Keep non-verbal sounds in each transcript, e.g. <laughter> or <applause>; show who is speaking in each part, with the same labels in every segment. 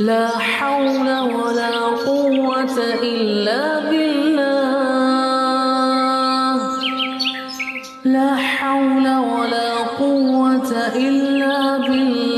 Speaker 1: لا حول ولا قوة إلا بالله لا حول ولا قوة إلا بالله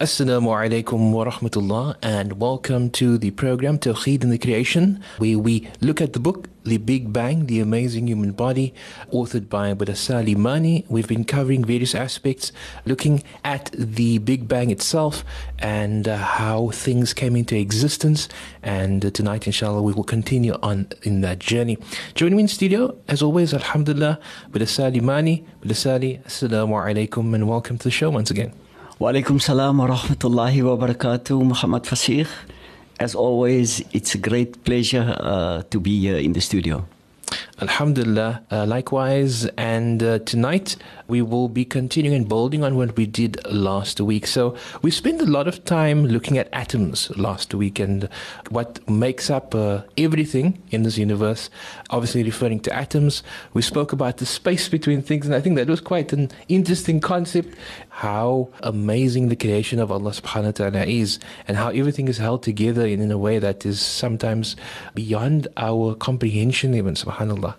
Speaker 2: Assalamu alaikum wa rahmatullah and welcome to the program Tawheed in the Creation where we look at the book The Big Bang, The Amazing Human Body authored by Badasali Manie. We've been covering various aspects looking at the Big Bang itself and uh, how things came into existence and uh, tonight inshallah we will continue on in that journey. Joining me in studio as always alhamdulillah Badasali Manie. Badasali assalamu alaikum and welcome to the show once again.
Speaker 3: Walaikum salam wa rahmatullahi wa barakatuh, Muhammad Fasih. As always, it's a great pleasure uh, to be here in the studio.
Speaker 2: Alhamdulillah, uh, likewise. And uh, tonight we will be continuing building on what we did last week. So we spent a lot of time looking at atoms last week and what makes up uh, everything in this universe, obviously referring to atoms. We spoke about the space between things, and I think that was quite an interesting concept. How amazing the creation of Allah subhanahu wa ta'ala is, and how everything is held together in, in a way that is sometimes beyond our comprehension, even subhanAllah.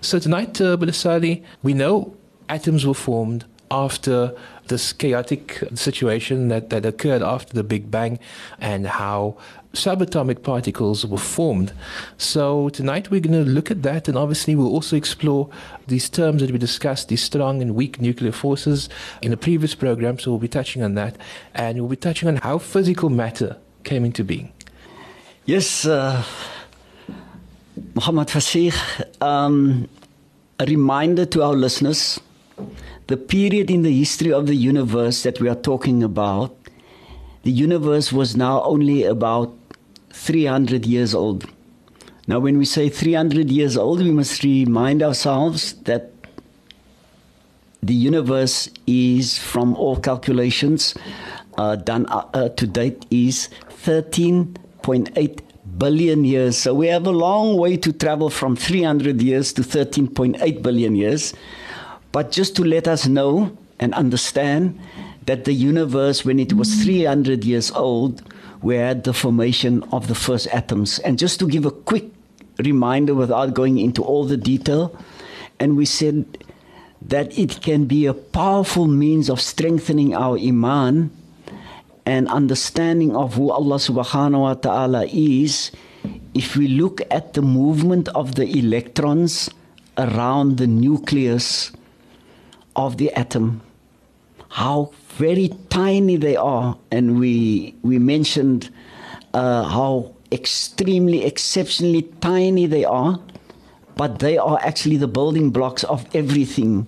Speaker 2: So tonight, uh, Salie, we know atoms were formed after this chaotic situation that, that occurred after the Big Bang and how subatomic particles were formed. So tonight we're going to look at that and obviously we'll also explore these terms that we discussed, these strong and weak nuclear forces in the previous program. So we'll be touching on that and we'll be touching on how physical matter came into being.
Speaker 3: Yes, uh, Muhammad Fasih, um, a reminder to our listeners the period in the history of the universe that we are talking about, the universe was now only about 300 years old. Now, when we say 300 years old, we must remind ourselves that the universe is, from all calculations uh, done uh, to date, is 13.8 billion years. So we have a long way to travel from 300 years to 13.8 billion years. But just to let us know and understand that the universe, when it was 300 years old, we had the formation of the first atoms. And just to give a quick reminder without going into all the detail, and we said that it can be a powerful means of strengthening our iman and understanding of who Allah subhanahu wa ta'ala is if we look at the movement of the electrons around the nucleus of the atom how very tiny they are. And we we mentioned uh, how extremely exceptionally tiny they are but they are actually the building blocks of everything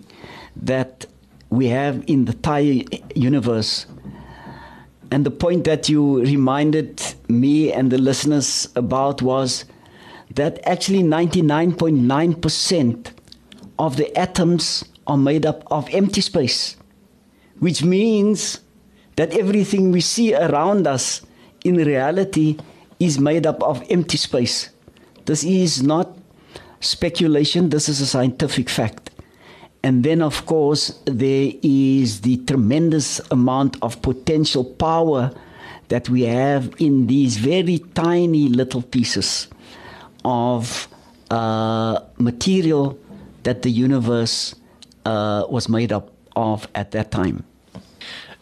Speaker 3: that we have in the entire universe and the point that you reminded me and the listeners about was that actually 99.9% of the atoms are made up of empty space, which means that everything we see around us in reality is made up of empty space. This is not speculation, this is a scientific fact. And then, of course, there is the tremendous amount of potential power that we have in these very tiny little pieces of uh, material that the universe uh, was made up of at that time.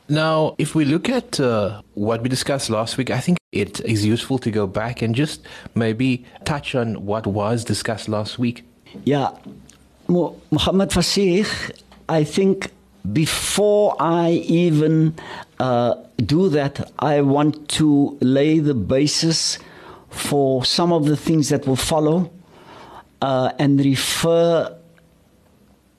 Speaker 2: Now, if we look at uh, what we discussed last week, I think it is useful to go back and just maybe touch on what was discussed last week.
Speaker 3: Yeah, Muhammad Fasih, I think before I even uh, do that, I want to lay the basis for some of the things that will follow uh, and refer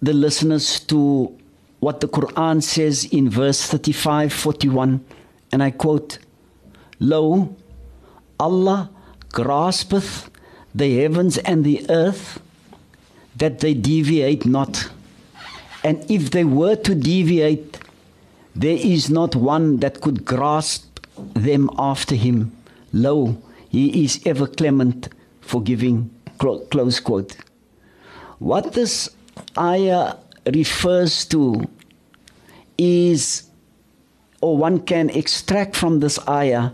Speaker 3: the listeners to what the Quran says in verse 35 41. And I quote, Lo, Allah graspeth the heavens and the earth that they deviate not. And if they were to deviate, there is not one that could grasp them after him. Lo, he is ever clement, forgiving. Close quote. What this ayah refers to is, or one can extract from this ayah,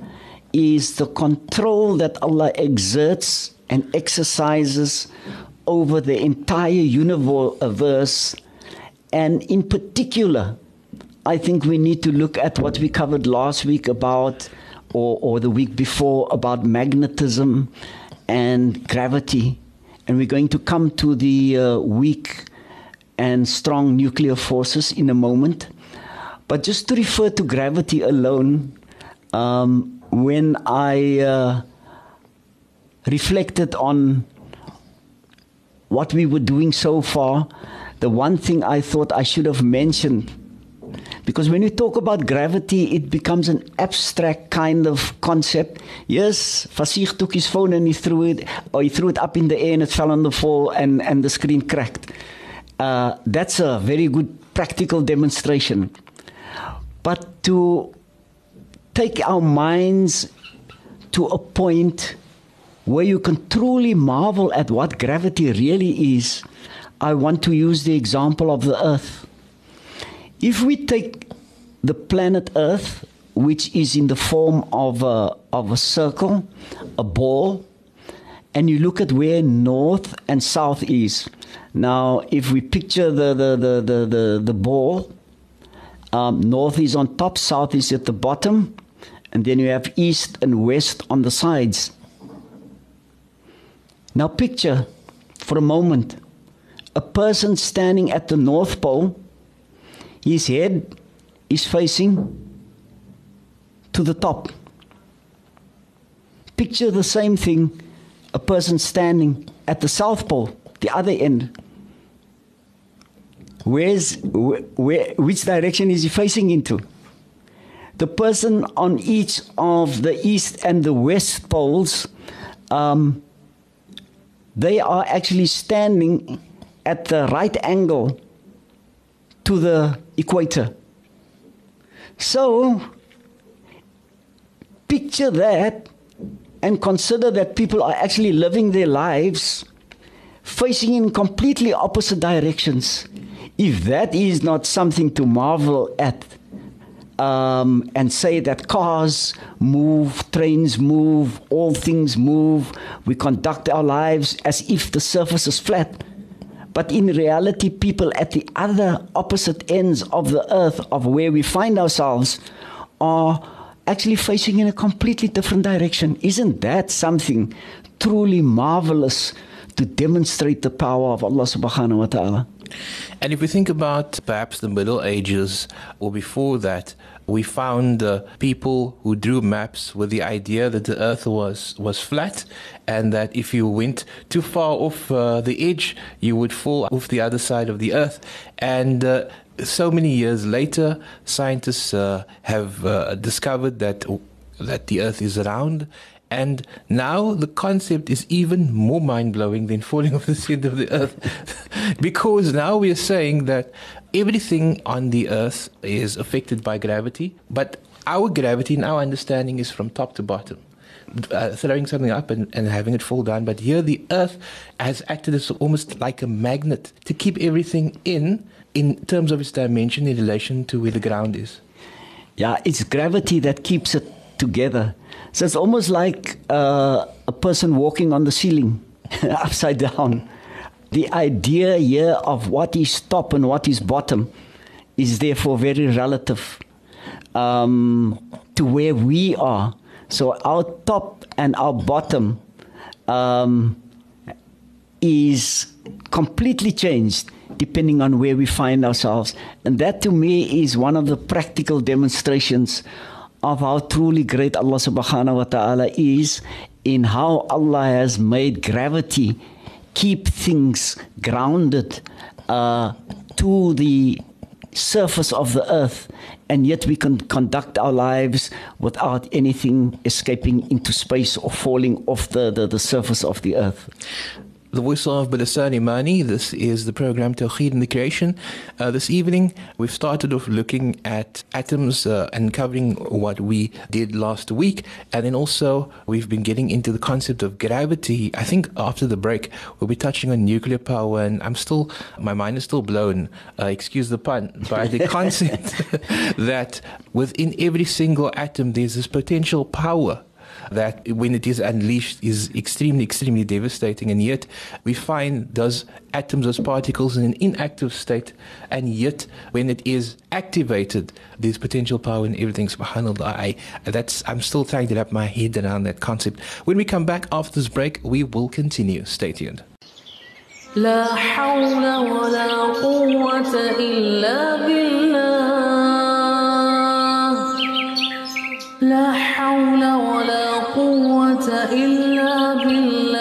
Speaker 3: is the control that Allah exerts and exercises over the entire universe. And in particular, I think we need to look at what we covered last week about, or, or the week before, about magnetism and gravity. And we're going to come to the uh, weak and strong nuclear forces in a moment. But just to refer to gravity alone, um, when I uh, reflected on what we were doing so far, the one thing I thought I should have mentioned, because when we talk about gravity, it becomes an abstract kind of concept. Yes, Fasih took his phone and he threw it, or he threw it up in the air and it fell on the floor and, and the screen cracked. Uh, that's a very good practical demonstration. But to take our minds to a point where you can truly marvel at what gravity really is, I want to use the example of the Earth. If we take the planet Earth, which is in the form of a, of a circle, a ball, and you look at where north and south is. Now, if we picture the, the, the, the, the, the ball, um, north is on top, south is at the bottom, and then you have east and west on the sides. Now, picture for a moment a person standing at the North Pole, his head is facing to the top. Picture the same thing a person standing at the South Pole, the other end. Where's, where, which direction is he facing into? The person on each of the east and the west poles um, they are actually standing at the right angle to the equator. So, picture that and consider that people are actually living their lives facing in completely opposite directions. If that is not something to marvel at, um, and say that cars move, trains move, all things move. We conduct our lives as if the surface is flat. But in reality, people at the other opposite ends of the earth, of where we find ourselves, are actually facing in a completely different direction. Isn't that something truly marvelous to demonstrate the power of Allah subhanahu wa ta'ala?
Speaker 2: And if we think about perhaps the Middle Ages or before that, we found uh, people who drew maps with the idea that the earth was, was flat and that if you went too far off uh, the edge, you would fall off the other side of the earth. And uh, so many years later, scientists uh, have uh, discovered that, that the earth is round and now the concept is even more mind blowing than <laughs> falling off the center of the earth. <laughs> because now we are saying that everything on the earth is affected by gravity, but our gravity in our understanding is from top to bottom. Uh, throwing something up and, and having it fall down. But here the earth has acted as almost like a magnet to keep everything in, in terms of its dimension in relation to where the ground is.
Speaker 3: Yeah, it's gravity that keeps it together. So it's almost like uh, a person walking on the ceiling, <laughs> upside down. The idea here of what is top and what is bottom is therefore very relative um, to where we are. So our top and our bottom um, is completely changed depending on where we find ourselves. And that to me is one of the practical demonstrations of how truly great Allah subhanahu wa ta'ala is in how Allah has made gravity keep things grounded uh, to the surface of the earth and yet we can conduct our lives without anything escaping into space or falling off the, the, the surface of the earth.
Speaker 2: The voice of Balasan Imani. This is the program Tawheed in the Creation. Uh, this evening, we've started off looking at atoms uh, and covering what we did last week. And then also, we've been getting into the concept of gravity. I think after the break, we'll be touching on nuclear power. And I'm still, my mind is still blown, uh, excuse the pun, by the <laughs> concept <laughs> that within every single atom, there's this potential power that when it is unleashed is extremely, extremely devastating. And yet we find those atoms, those particles in an inactive state. And yet when it is activated, there's potential power in everything. SubhanAllah. I, that's, I'm still trying to wrap my head around that concept. When we come back after this break, we will continue. Stay tuned.
Speaker 1: لا حول ولا قوة إلا بالله لا حول ولا قوة إلا بالله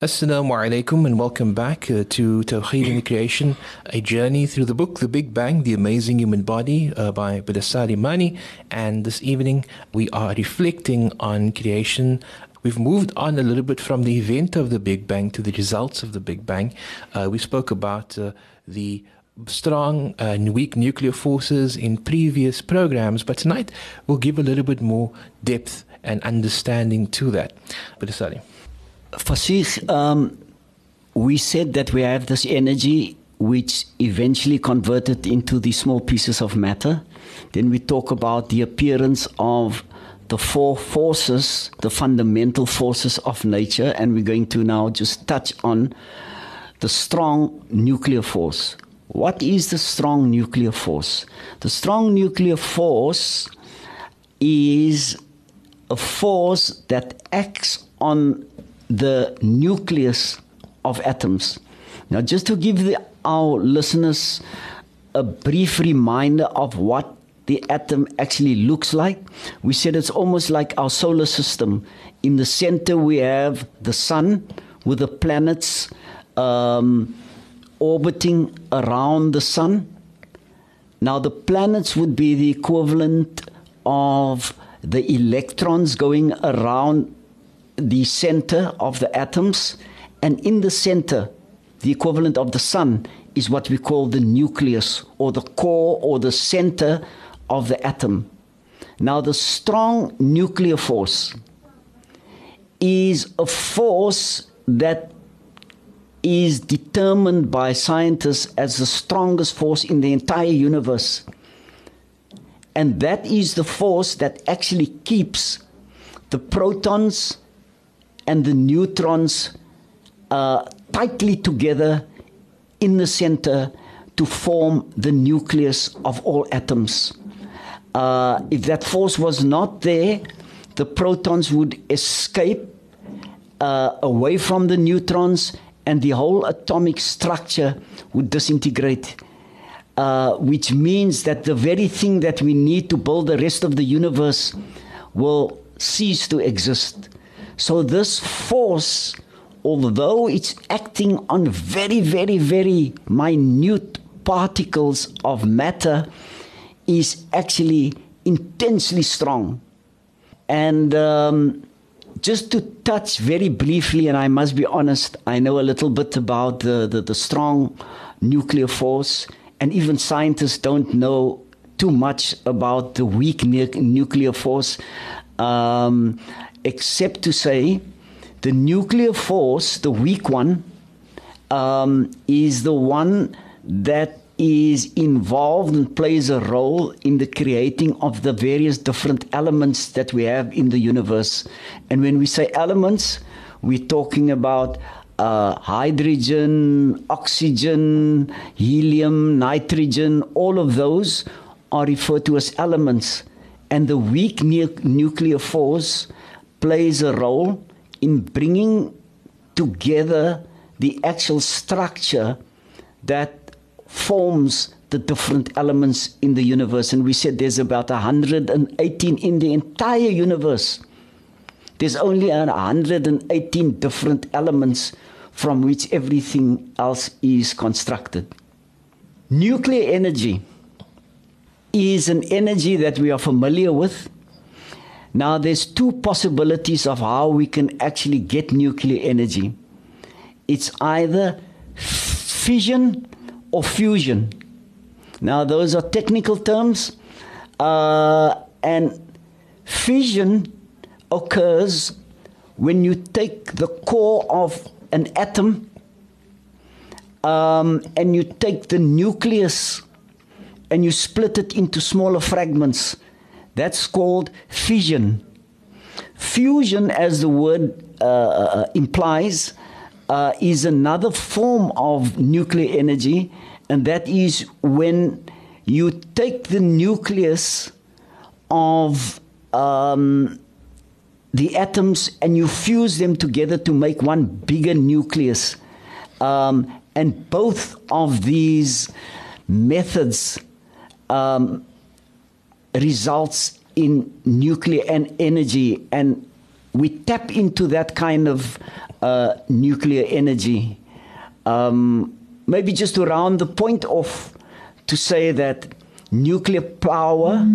Speaker 2: Assalamu alaikum and welcome back uh, to Tawheed and Creation, a journey through the book The Big Bang, The Amazing Human Body uh, by Bidassari Manie. And this evening we are reflecting on creation We've moved on a little bit from the event of the Big Bang to the results of the Big Bang. Uh, we spoke about uh, the strong and weak nuclear forces in previous programs, but tonight we'll give a little bit more depth and understanding to that. Bidasari.
Speaker 3: Fasih, um, we said that we have this energy which eventually converted into the small pieces of matter. Then we talk about the appearance of the four forces, the fundamental forces of nature, and we're going to now just touch on the strong nuclear force. What is the strong nuclear force? The strong nuclear force is a force that acts on the nucleus of atoms. Now, just to give the, our listeners a brief reminder of what the atom actually looks like, we said it's almost like our solar system. In the center, we have the sun with the planets um, orbiting around the sun. Now, the planets would be the equivalent of the electrons going around the center of the atoms, and in the center, the equivalent of the sun is what we call the nucleus or the core or the center of the atom. Now, the strong nuclear force is a force that is determined by scientists as the strongest force in the entire universe. And that is the force that actually keeps the protons and the neutrons uh, tightly together in the center to form the nucleus of all atoms. Uh, if that force was not there, the protons would escape uh, away from the neutrons and the whole atomic structure would disintegrate. Uh, which means that the very thing that we need to build the rest of the universe will cease to exist. So, this force, although it's acting on very, very, very minute particles of matter, is actually intensely strong. And um, just to touch very briefly, and I must be honest, I know a little bit about the, the, the strong nuclear force, and even scientists don't know too much about the weak nu- nuclear force. Um, except to say the nuclear force, the weak one, um, is the one that is involved and plays a role in the creating of the various different elements that we have in the universe. And when we say elements, we're talking about uh, hydrogen, oxygen, helium, nitrogen, all of those are referred to as elements. And the weak nu- nuclear force plays a role in bringing together the actual structure that forms the different elements in the universe. And we said there's about 118 in the entire universe. There's only 118 different elements from which everything else is constructed. Nuclear energy is an energy that we are familiar with Now, there's two possibilities of how we can actually get nuclear energy. It's either fission or fusion. Now, those are technical terms, uh, and fission occurs when you take the core of an atom um, and you take the nucleus and you split it into smaller fragments. That's called fission. Fusion, as the word uh, uh, implies, uh, is another form of nuclear energy, and that is when you take the nucleus of um, the atoms and you fuse them together to make one bigger nucleus. Um, and both of these methods um, results in nuclear and energy, and we tap into that kind of uh, nuclear energy. Um, maybe just to round the point off, to say that nuclear power,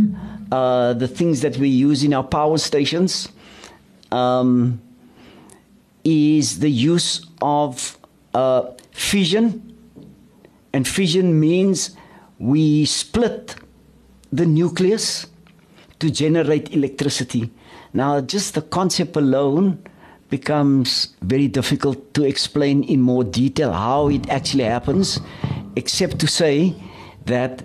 Speaker 3: uh, the things that we use in our power stations, um, is the use of uh, fission. And fission means we split the nucleus to generate electricity. Now, just the concept alone becomes very difficult to explain in more detail how it actually happens, except to say that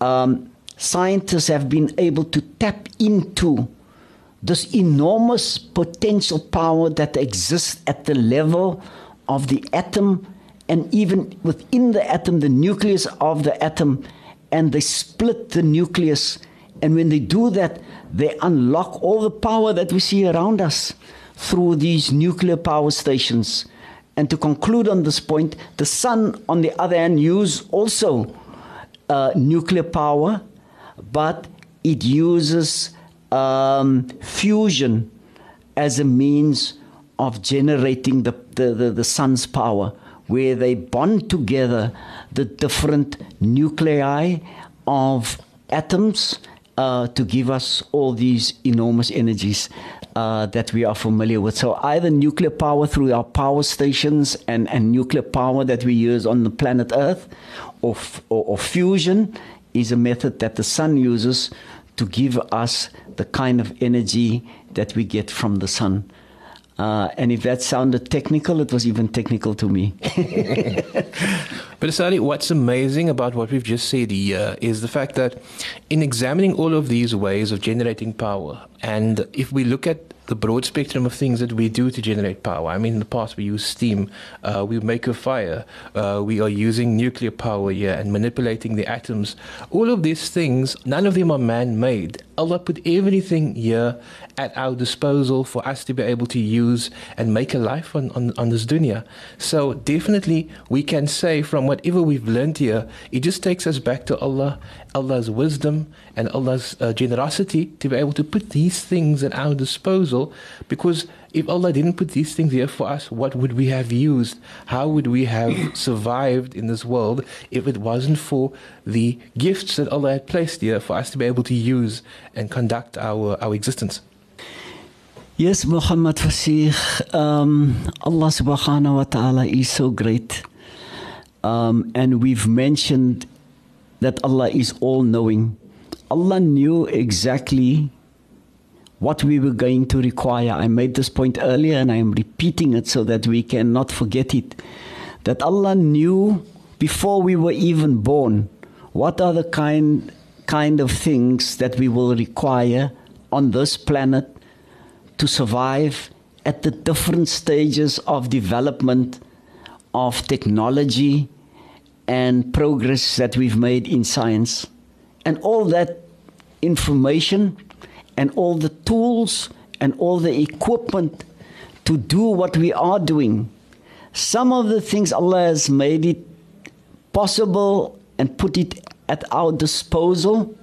Speaker 3: um, scientists have been able to tap into this enormous potential power that exists at the level of the atom and even within the atom, the nucleus of the atom, and they split the nucleus. And when they do that, they unlock all the power that we see around us through these nuclear power stations. And to conclude on this point, the sun, on the other hand, uses also uh, nuclear power, but it uses um, fusion as a means of generating the, the, the, the sun's power, where they bond together the different nuclei of atoms uh, to give us all these enormous energies uh, that we are familiar with. So, either nuclear power through our power stations and, and nuclear power that we use on the planet Earth, or, or, or fusion is a method that the sun uses to give us the kind of energy that we get from the sun. Uh, and if that sounded technical, it was even technical to me. <laughs>
Speaker 2: but Asali, what's amazing about what we've just said here is the fact that in examining all of these ways of generating power, and if we look at the broad spectrum of things that we do to generate power. I mean, in the past we use steam, uh, we make a fire, uh, we are using nuclear power here and manipulating the atoms. All of these things, none of them are man made. Allah put everything here at our disposal for us to be able to use and make a life on, on, on this dunya. So, definitely, we can say from whatever we've learned here, it just takes us back to Allah, Allah's wisdom, and Allah's uh, generosity to be able to put these things at our disposal. Because if Allah didn't put these things here for us, what would we have used? How would we have <coughs> survived in this world if it wasn't for the gifts that Allah had placed here for us to be able to use and conduct our, our existence?
Speaker 3: Yes, Muhammad Fasih, um, Allah subhanahu wa ta'ala is so great. Um, and we've mentioned that Allah is all knowing. Allah knew exactly what we were going to require. I made this point earlier and I am repeating it so that we cannot forget it. That Allah knew before we were even born what are the kind, kind of things that we will require on this planet to survive at the different stages of development of technology and progress that we've made in science. And all that information and all the tools and all the equipment to do what we are doing. Some of the things Allah has made it possible and put it at our disposal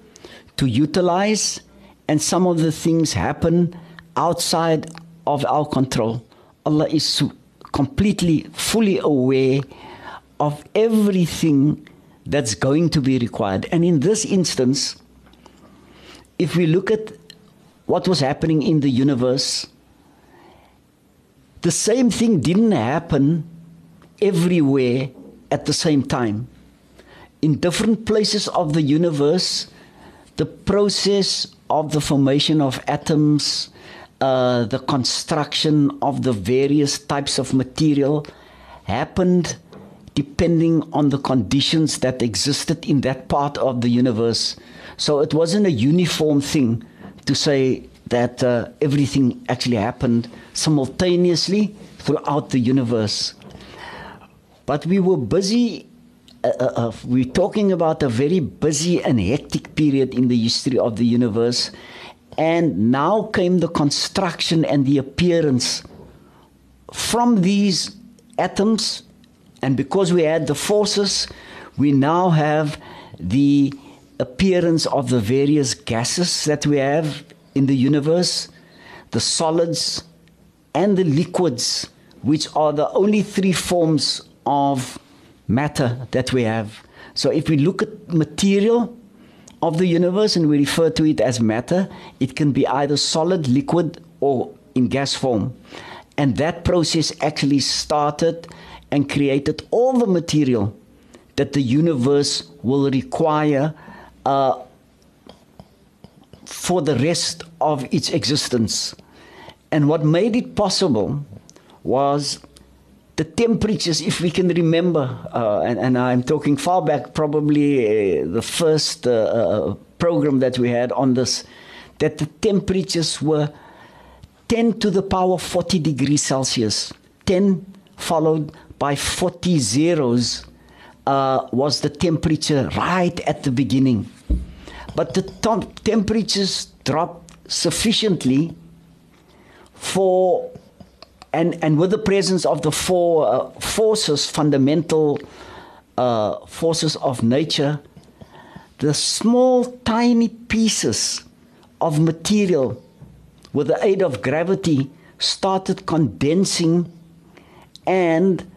Speaker 3: to utilize, and some of the things happen outside of our control. Allah is completely, fully aware of everything that's going to be required. And in this instance, if we look at what was happening in the universe, the same thing didn't happen everywhere at the same time. In different places of the universe, the process of the formation of atoms, uh, the construction of the various types of material happened depending on the conditions that existed in that part of the universe. So it wasn't a uniform thing to say that uh, everything actually happened simultaneously throughout the universe. But we were busy, uh, uh, uh, we're talking about a very busy and hectic period in the history of the universe. And now came the construction and the appearance from these atoms. And because we had the forces, we now have the appearance of the various gases that we have in the universe, the solids and the liquids, which are the only three forms of matter that we have. So if we look at material of the universe and we refer to it as matter, it can be either solid, liquid, or in gas form. And that process actually started and created all the material that the universe will require uh, for the rest of its existence. And what made it possible was the temperatures, if we can remember, uh, and, and, I'm talking far back, probably uh, the first uh, uh, program that we had on this, that the temperatures were 10 to the power 40 degrees Celsius. 10 followed by 40 zeros uh, was the temperature right at the beginning. But the temperatures dropped sufficiently for, and, and with the presence of the four uh, forces, fundamental uh, forces of nature, the small, tiny pieces of material with the aid of gravity started condensing and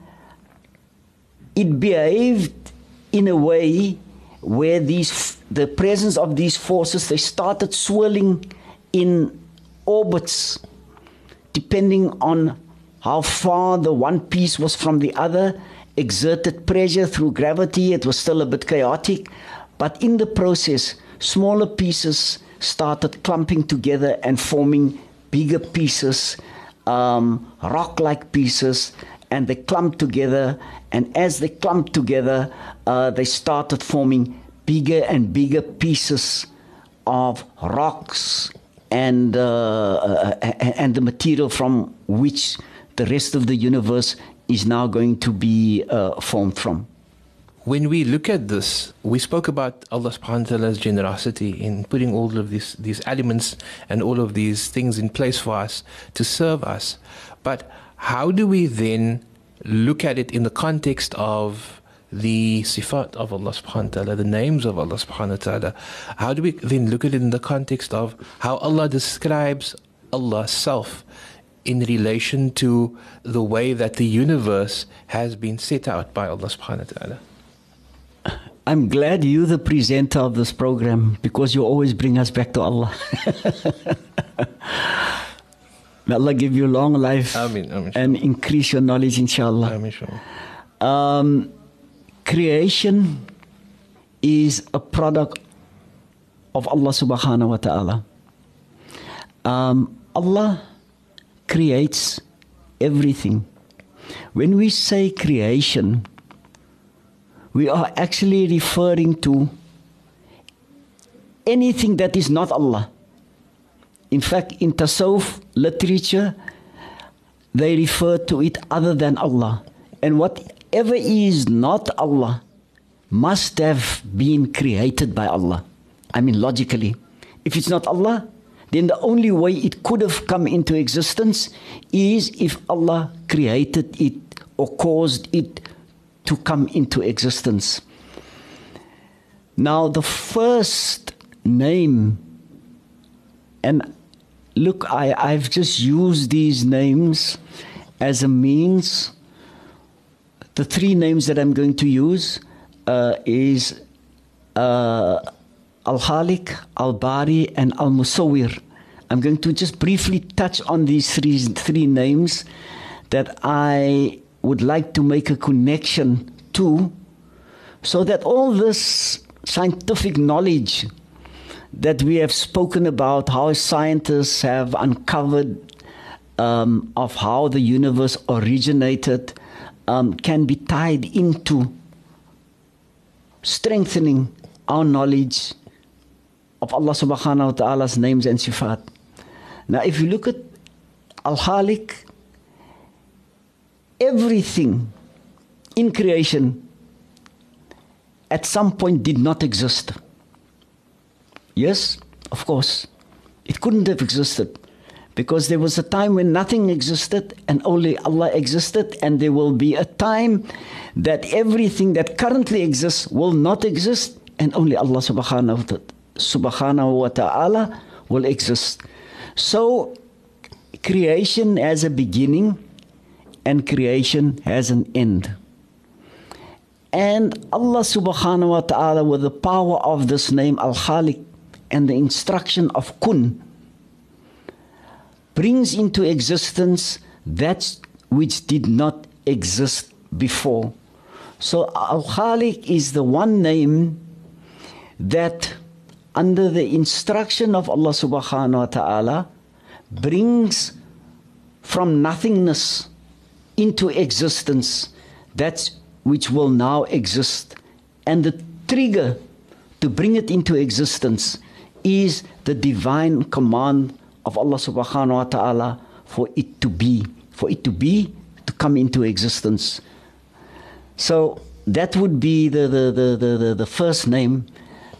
Speaker 3: it behaved in a way where these the presence of these forces they started swirling in orbits depending on how far the one piece was from the other exerted pressure through gravity it was still a bit chaotic but in the process smaller pieces started clumping together and forming bigger pieces um, rock like pieces and they clumped together and as they clumped together, uh, they started forming bigger and bigger pieces of rocks and, uh, uh, and the material from which the rest of the universe is now going to be uh, formed from.
Speaker 2: When we look at this, we spoke about Allah subhanahu wa ta'ala's generosity in putting all of these, these elements and all of these things in place for us to serve us. But how do we then look at it in the context of the sifat of Allah subhanahu wa ta'ala, the names of Allah subhanahu wa ta'ala, how do we then look at it in the context of how Allah describes Allah's self in relation to the way that the universe has been set out by Allah subhanahu wa ta'ala?
Speaker 3: I'm glad you're the presenter of this program because you always bring us back to Allah. <laughs> May Allah give you long life
Speaker 2: Amen, amen,
Speaker 3: and increase your knowledge, inshallah. Um, creation is a product of Allah subhanahu wa ta'ala. Um, Allah creates everything. When we say creation, we are actually referring to anything that is not Allah. In fact, in Tasawwuf literature, they refer to it other than Allah. And whatever is not Allah must have been created by Allah. I mean, logically. If it's not Allah, then the only way it could have come into existence is if Allah created it or caused it to come into existence. Now, the first name, and look, I, I've just used these names as a means. The three names that I'm going to use uh, is uh, Al Khaliq, Al Bari, and Al Musawwir. I'm going to just briefly touch on these three, three names that I would like to make a connection to so that all this scientific knowledge that we have spoken about, how scientists have uncovered um, of how the universe originated, um, can be tied into strengthening our knowledge of Allah subhanahu wa ta'ala's names and sifat. Now, if you look at Al Khaliq, everything in creation at some point did not exist. Yes, of course. It couldn't have existed because there was a time when nothing existed and only Allah existed, and there will be a time that everything that currently exists will not exist, and only Allah subhanahu, wa ta'ala will exist. So, creation has a beginning and creation has an end. And Allah subhanahu wa ta'ala, with the power of this name, Al Khaliq, and the instruction of Kun, brings into existence that which did not exist before. So Al Khaliq is the one name that, under the instruction of Allah subhanahu wa ta'ala, brings from nothingness into existence that which will now exist. And the trigger to bring it into existence is the divine command of Allah subhanahu wa ta'ala for it to be, for it to be, to come into existence. So that would be the, the, the, the, the first name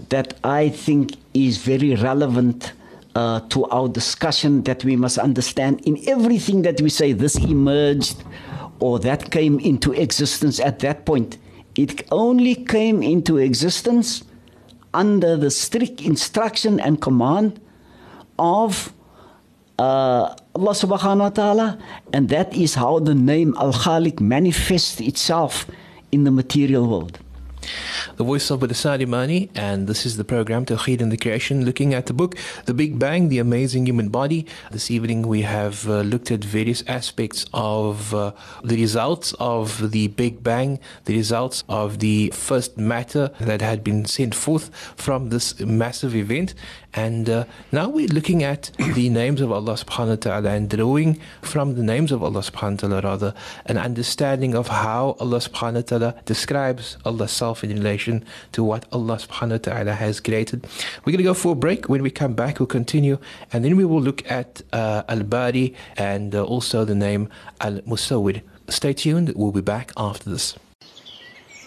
Speaker 3: that I think is very relevant uh, to our discussion that we must understand in everything that we say this emerged or that came into existence at that point. It only came into existence under the strict instruction and command of uh, Allah subhanahu wa ta'ala, and that is how the name Al Khaliq manifests itself in the material world.
Speaker 2: The voice of Badasari Manie, and this is the program Tawheed and the Creation, looking at the book The Big Bang, The Amazing Human Body. This evening we have uh, looked at various aspects of uh, the results of the Big Bang, the results of the first matter that had been sent forth from this massive event. And uh, now we're looking at the names of Allah subhanahu wa ta'ala and drawing from the names of Allah subhanahu wa ta'ala rather an understanding of how Allah subhanahu wa ta'ala describes Allah self in relation to what Allah subhanahu wa ta'ala has created. We're going to go for a break. When we come back, we'll continue and then we will look at uh, Al Bari and uh, also the name Al Musawwir. Stay tuned, we'll be back after this.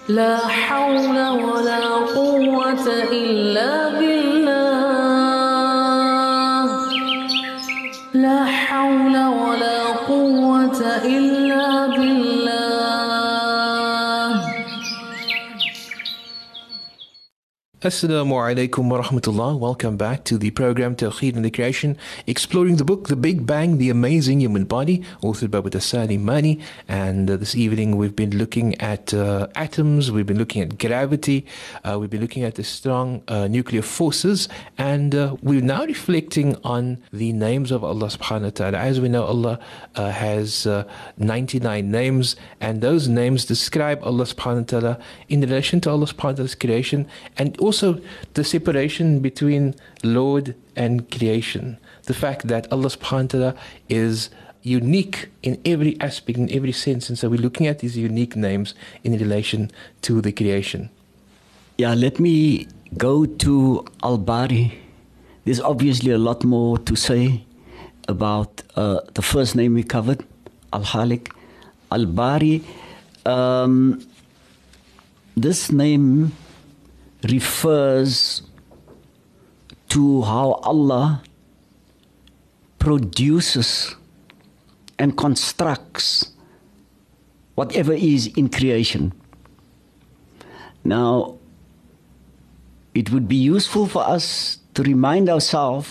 Speaker 1: لا حول ولا قوة إلا بالله لا حول ولا قوة إلا بالله.
Speaker 2: Assalamu alaikum wa rahmatullah. Welcome back to the program Tawheed and the Creation, exploring the book The Big Bang, The Amazing Human Body, authored by Badasani Manie. And uh, this evening we've been looking at uh, atoms, we've been looking at gravity, uh, we've been looking at the strong uh, nuclear forces, and uh, we're now reflecting on the names of Allah subhanahu wa ta'ala. As we know, Allah uh, has 99 names, and those names describe Allah subhanahu wa ta'ala in relation to Allah subhanahu wa ta'ala's creation and also also the separation between Lord and creation. The fact that Allah subhanahu wa ta'ala is unique in every aspect, in every sense. And so we're looking at these unique names in relation to the creation.
Speaker 3: Yeah, let me go to Al Bari. There's obviously a lot more to say about uh, the first name we covered, Al Khaliq. Al Bari. Um, this name refers to how Allah produces and constructs whatever is in creation. Now, it would be useful for us to remind ourselves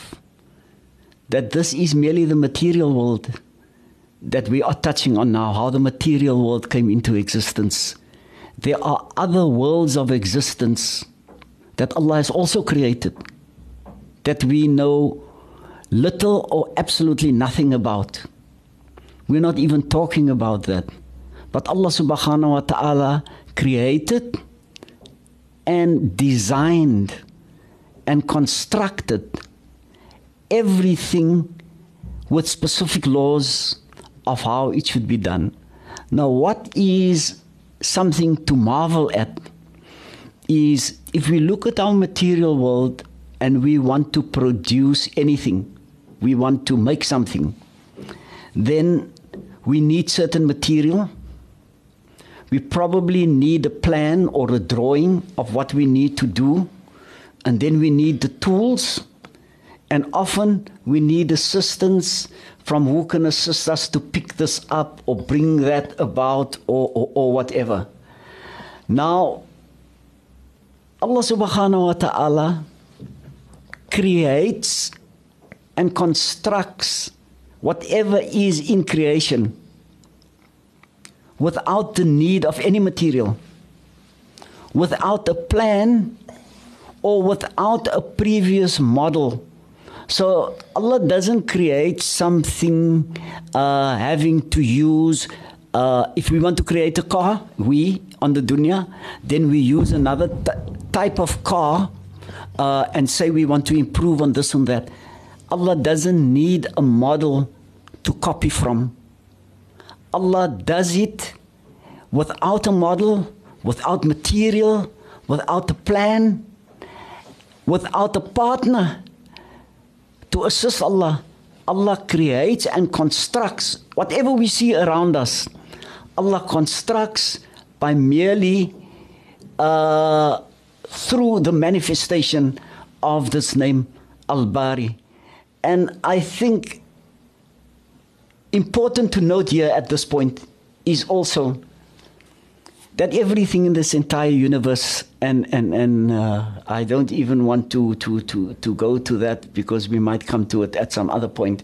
Speaker 3: that this is merely the material world that we are touching on now, how the material world came into existence. There are other worlds of existence that Allah has also created that we know little or absolutely nothing about. We're not even talking about that. But Allah subhanahu wa ta'ala created and designed and constructed everything with specific laws of how it should be done. Now, what is something to marvel at is if we look at our material world and we want to produce anything, we want to make something, then we need certain material. We probably need a plan or a drawing of what we need to do, and then we need the tools. And often we need assistance from who can assist us to pick this up or bring that about or, or, or whatever. Now, Allah subhanahu wa ta'ala creates and constructs whatever is in creation without the need of any material, without a plan, or without a previous model. So Allah doesn't create something uh, having to use. Uh, if we want to create a car, we on the dunya, then we use another t- type of car uh, and say we want to improve on this and that. Allah doesn't need a model to copy from. Allah does it without a model, without material, without a plan, without a partner to assist Allah. Allah creates and constructs whatever we see around us. Allah constructs by merely uh, through the manifestation of this name Al Bari. And I think important to note here at this point is also that everything in this entire universe, and, and, and uh, I don't even want to, to, to, to go to that because we might come to it at some other point,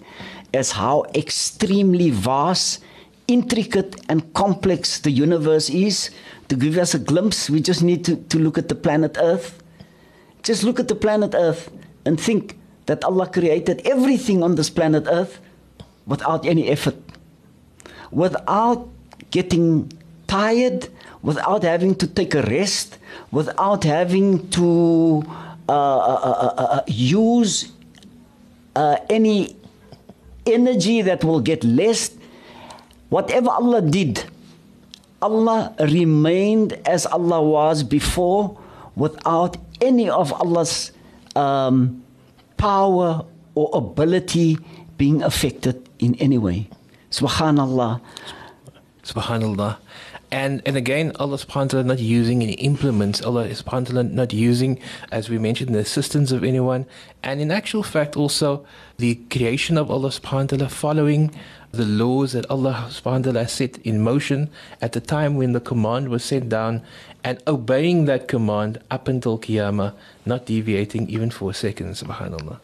Speaker 3: as how extremely vast, intricate, and complex the universe is. To give us a glimpse, we just need to, to look at the planet Earth. Just look at the planet Earth and think that Allah created everything on this planet Earth without any effort, without getting tired, without having to take a rest, without having to uh, uh, uh, use any energy that will get less. Whatever Allah did, Allah remained as Allah was before without any of Allah's um, power or ability being affected in any way. Subhanallah.
Speaker 2: Subhanallah. And and again, Allah subhanahu wa ta'ala not using any implements, Allah subhanahu wa ta'ala not using, as we mentioned, the assistance of anyone. And in actual fact also the creation of Allah subhanahu wa ta'ala following the laws that Allah subhanahu wa ta'ala set in motion at the time when the command was sent down and obeying that command up until Qiyamah, not deviating even for a second, subhanAllah.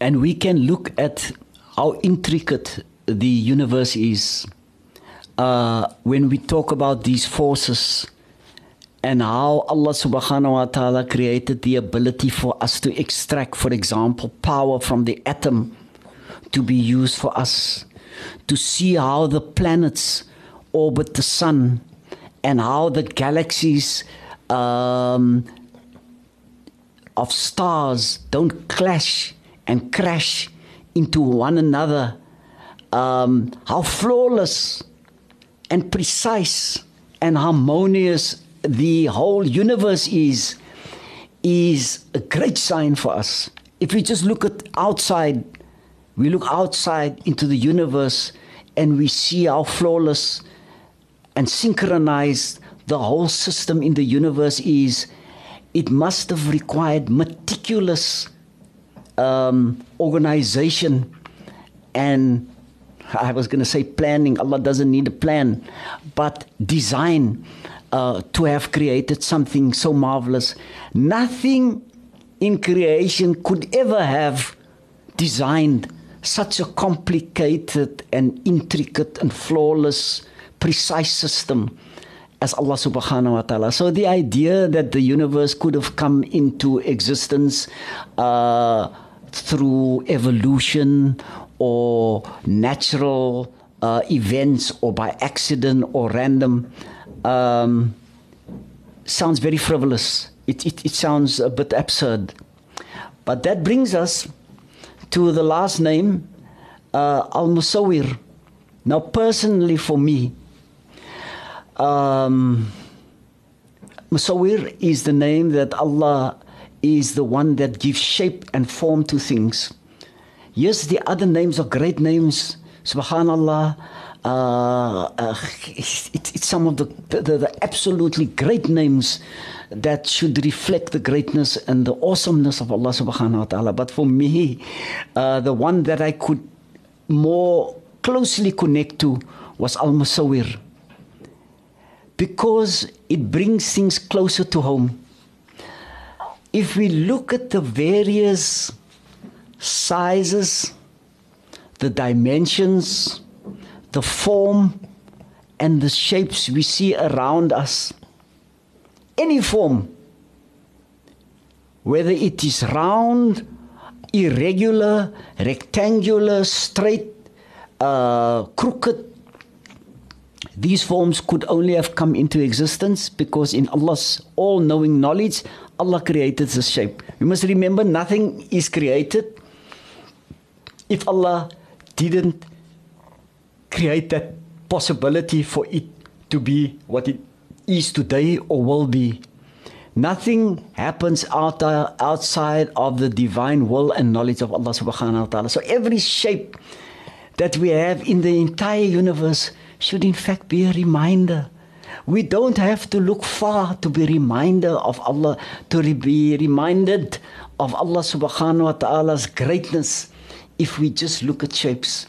Speaker 3: And we can look at how intricate the universe is uh, when we talk about these forces and how Allah subhanahu wa ta'ala created the ability for us to extract, for example, power from the atom to be used for us, to see how the planets orbit the sun and how the galaxies um, of stars don't clash and crash into one another, um, how flawless and precise and harmonious the whole universe is, is a great sign for us. If we just look at outside, we look outside into the universe and we see how flawless and synchronized the whole system in the universe is, it must have required meticulous um, organization and I was going to say planning. Allah doesn't need a plan, but design uh, to have created something so marvelous. Nothing in creation could ever have designed such a complicated and intricate and flawless, precise system as Allah subhanahu wa ta'ala. So the idea that the universe could have come into existence uh, through evolution or natural uh, events or by accident or random um, sounds very frivolous. It, it, it sounds a bit absurd. But that brings us to the last name, uh, Al Musawwir. Now, personally, for me, um, Musawwir is the name that Allah is the one that gives shape and form to things. Yes, the other names are great names. Subhanallah. Uh, uh, it's, it's some of the, the, the absolutely great names that should reflect the greatness and the awesomeness of Allah subhanahu wa ta'ala. But for me, uh, the one that I could more closely connect to was Al Musawir. Because it brings things closer to home. If we look at the various sizes, the dimensions, the form, and the shapes we see around us, any form, whether it is round, irregular, rectangular, straight, uh, crooked, these forms could only have come into existence because in Allah's all knowing knowledge, Allah created the shape. You must remember nothing is created if Allah didn't create that possibility for it to be what it is today or will be. Nothing happens out, uh, outside of the divine will and knowledge of Allah subhanahu wa ta'ala. So every shape that we have in the entire universe should in fact be a reminder. We don't have to look far to be reminder of Allah, to be reminded of Allah subhanahu wa ta'ala's greatness if we just look at shapes.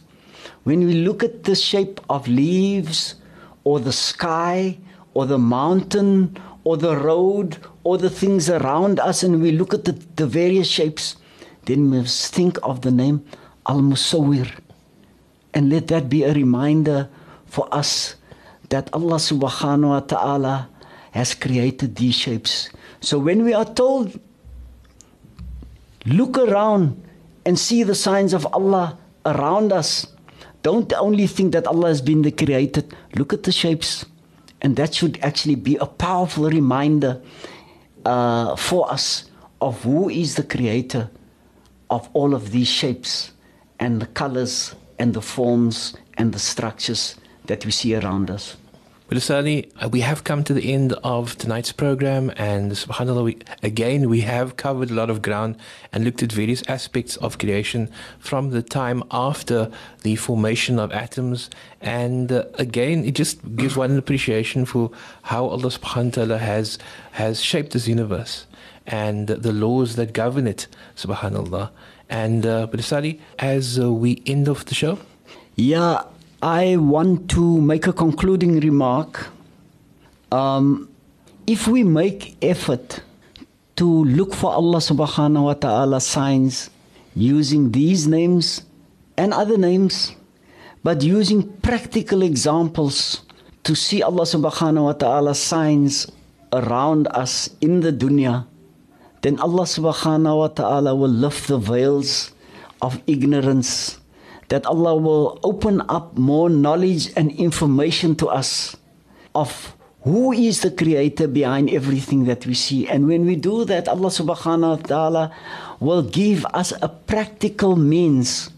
Speaker 3: When we look at the shape of leaves or the sky or the mountain or the road or the things around us and we look at the, the various shapes, then we must think of the name Al Musawir. And let that be a reminder for us that Allah subhanahu wa ta'ala has created these shapes. So when we are told, look around and see the signs of Allah around us, don't only think that Allah has been the creator, look at the shapes. And that should actually be a powerful reminder uh, for us of who is the creator of all of these shapes and the colors and the forms and the structures that we see around us.
Speaker 2: Well, uh, we have come to the end of tonight's program, and subhanAllah, we, again, we have covered a lot of ground and looked at various aspects of creation from the time after the formation of atoms. And uh, again, it just gives one an appreciation for how Allah subhanahu wa ta'ala has, has shaped this universe and the laws that govern it, subhanAllah. And, uh, but Salie, as uh, we end off the show,
Speaker 3: Yeah, I want to make a concluding remark. Um, if we make effort to look for Allah subhanahu wa ta'ala signs using these names and other names, but using practical examples to see Allah subhanahu wa ta'ala signs around us in the dunya, then Allah subhanahu wa ta'ala will lift the veils of ignorance that Allah will open up more knowledge and information to us of who is the creator behind everything that we see. And when we do that, Allah subhanahu wa ta'ala will give us a practical means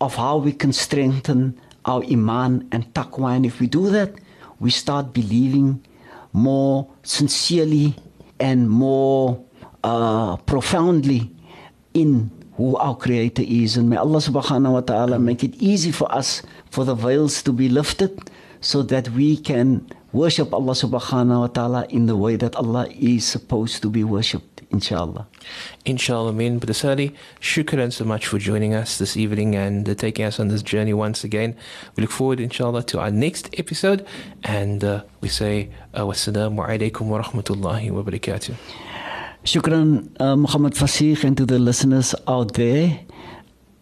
Speaker 3: of how we can strengthen our iman and taqwa. And if we do that, we start believing more sincerely and more uh, profoundly in who our creator is and may Allah subhanahu wa ta'ala make it easy for us for the veils to be lifted so that we can worship Allah subhanahu wa ta'ala in the way that Allah is supposed to be worshipped inshallah
Speaker 2: Inshallah, mean. But Asali, shukran so much for joining us this evening and uh, taking us on this journey once again. We look forward, inshallah, to our next episode. And uh, we say, uh, wassalamu alaikum wa rahmatullahi wa barakatuh.
Speaker 3: Shukran, uh, Muhammad Fasih, and to the listeners out there.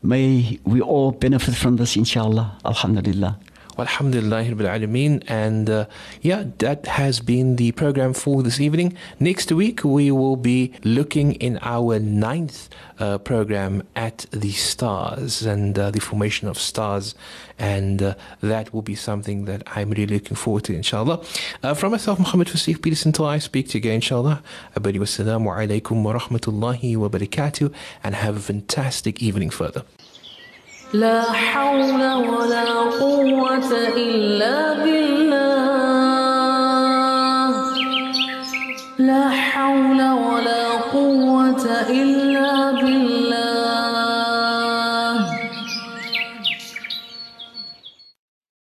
Speaker 3: May we all benefit from this, inshallah. Alhamdulillah.
Speaker 2: Alhamdulillah And uh, yeah, that has been the program for this evening. Next week, we will be looking in our ninth uh, program at the stars and uh, the formation of stars. And uh, that will be something that I'm really looking forward to, inshallah. Uh, from myself, Muhammad Fasih Peterson, until I speak to you again, inshallah. Abadi wassalamu alaikum wa rahmatullahi wa barakatuh. And have a fantastic evening further.
Speaker 1: لا حول ولا قوة إلا بالله. لا حول ولا قوة إلا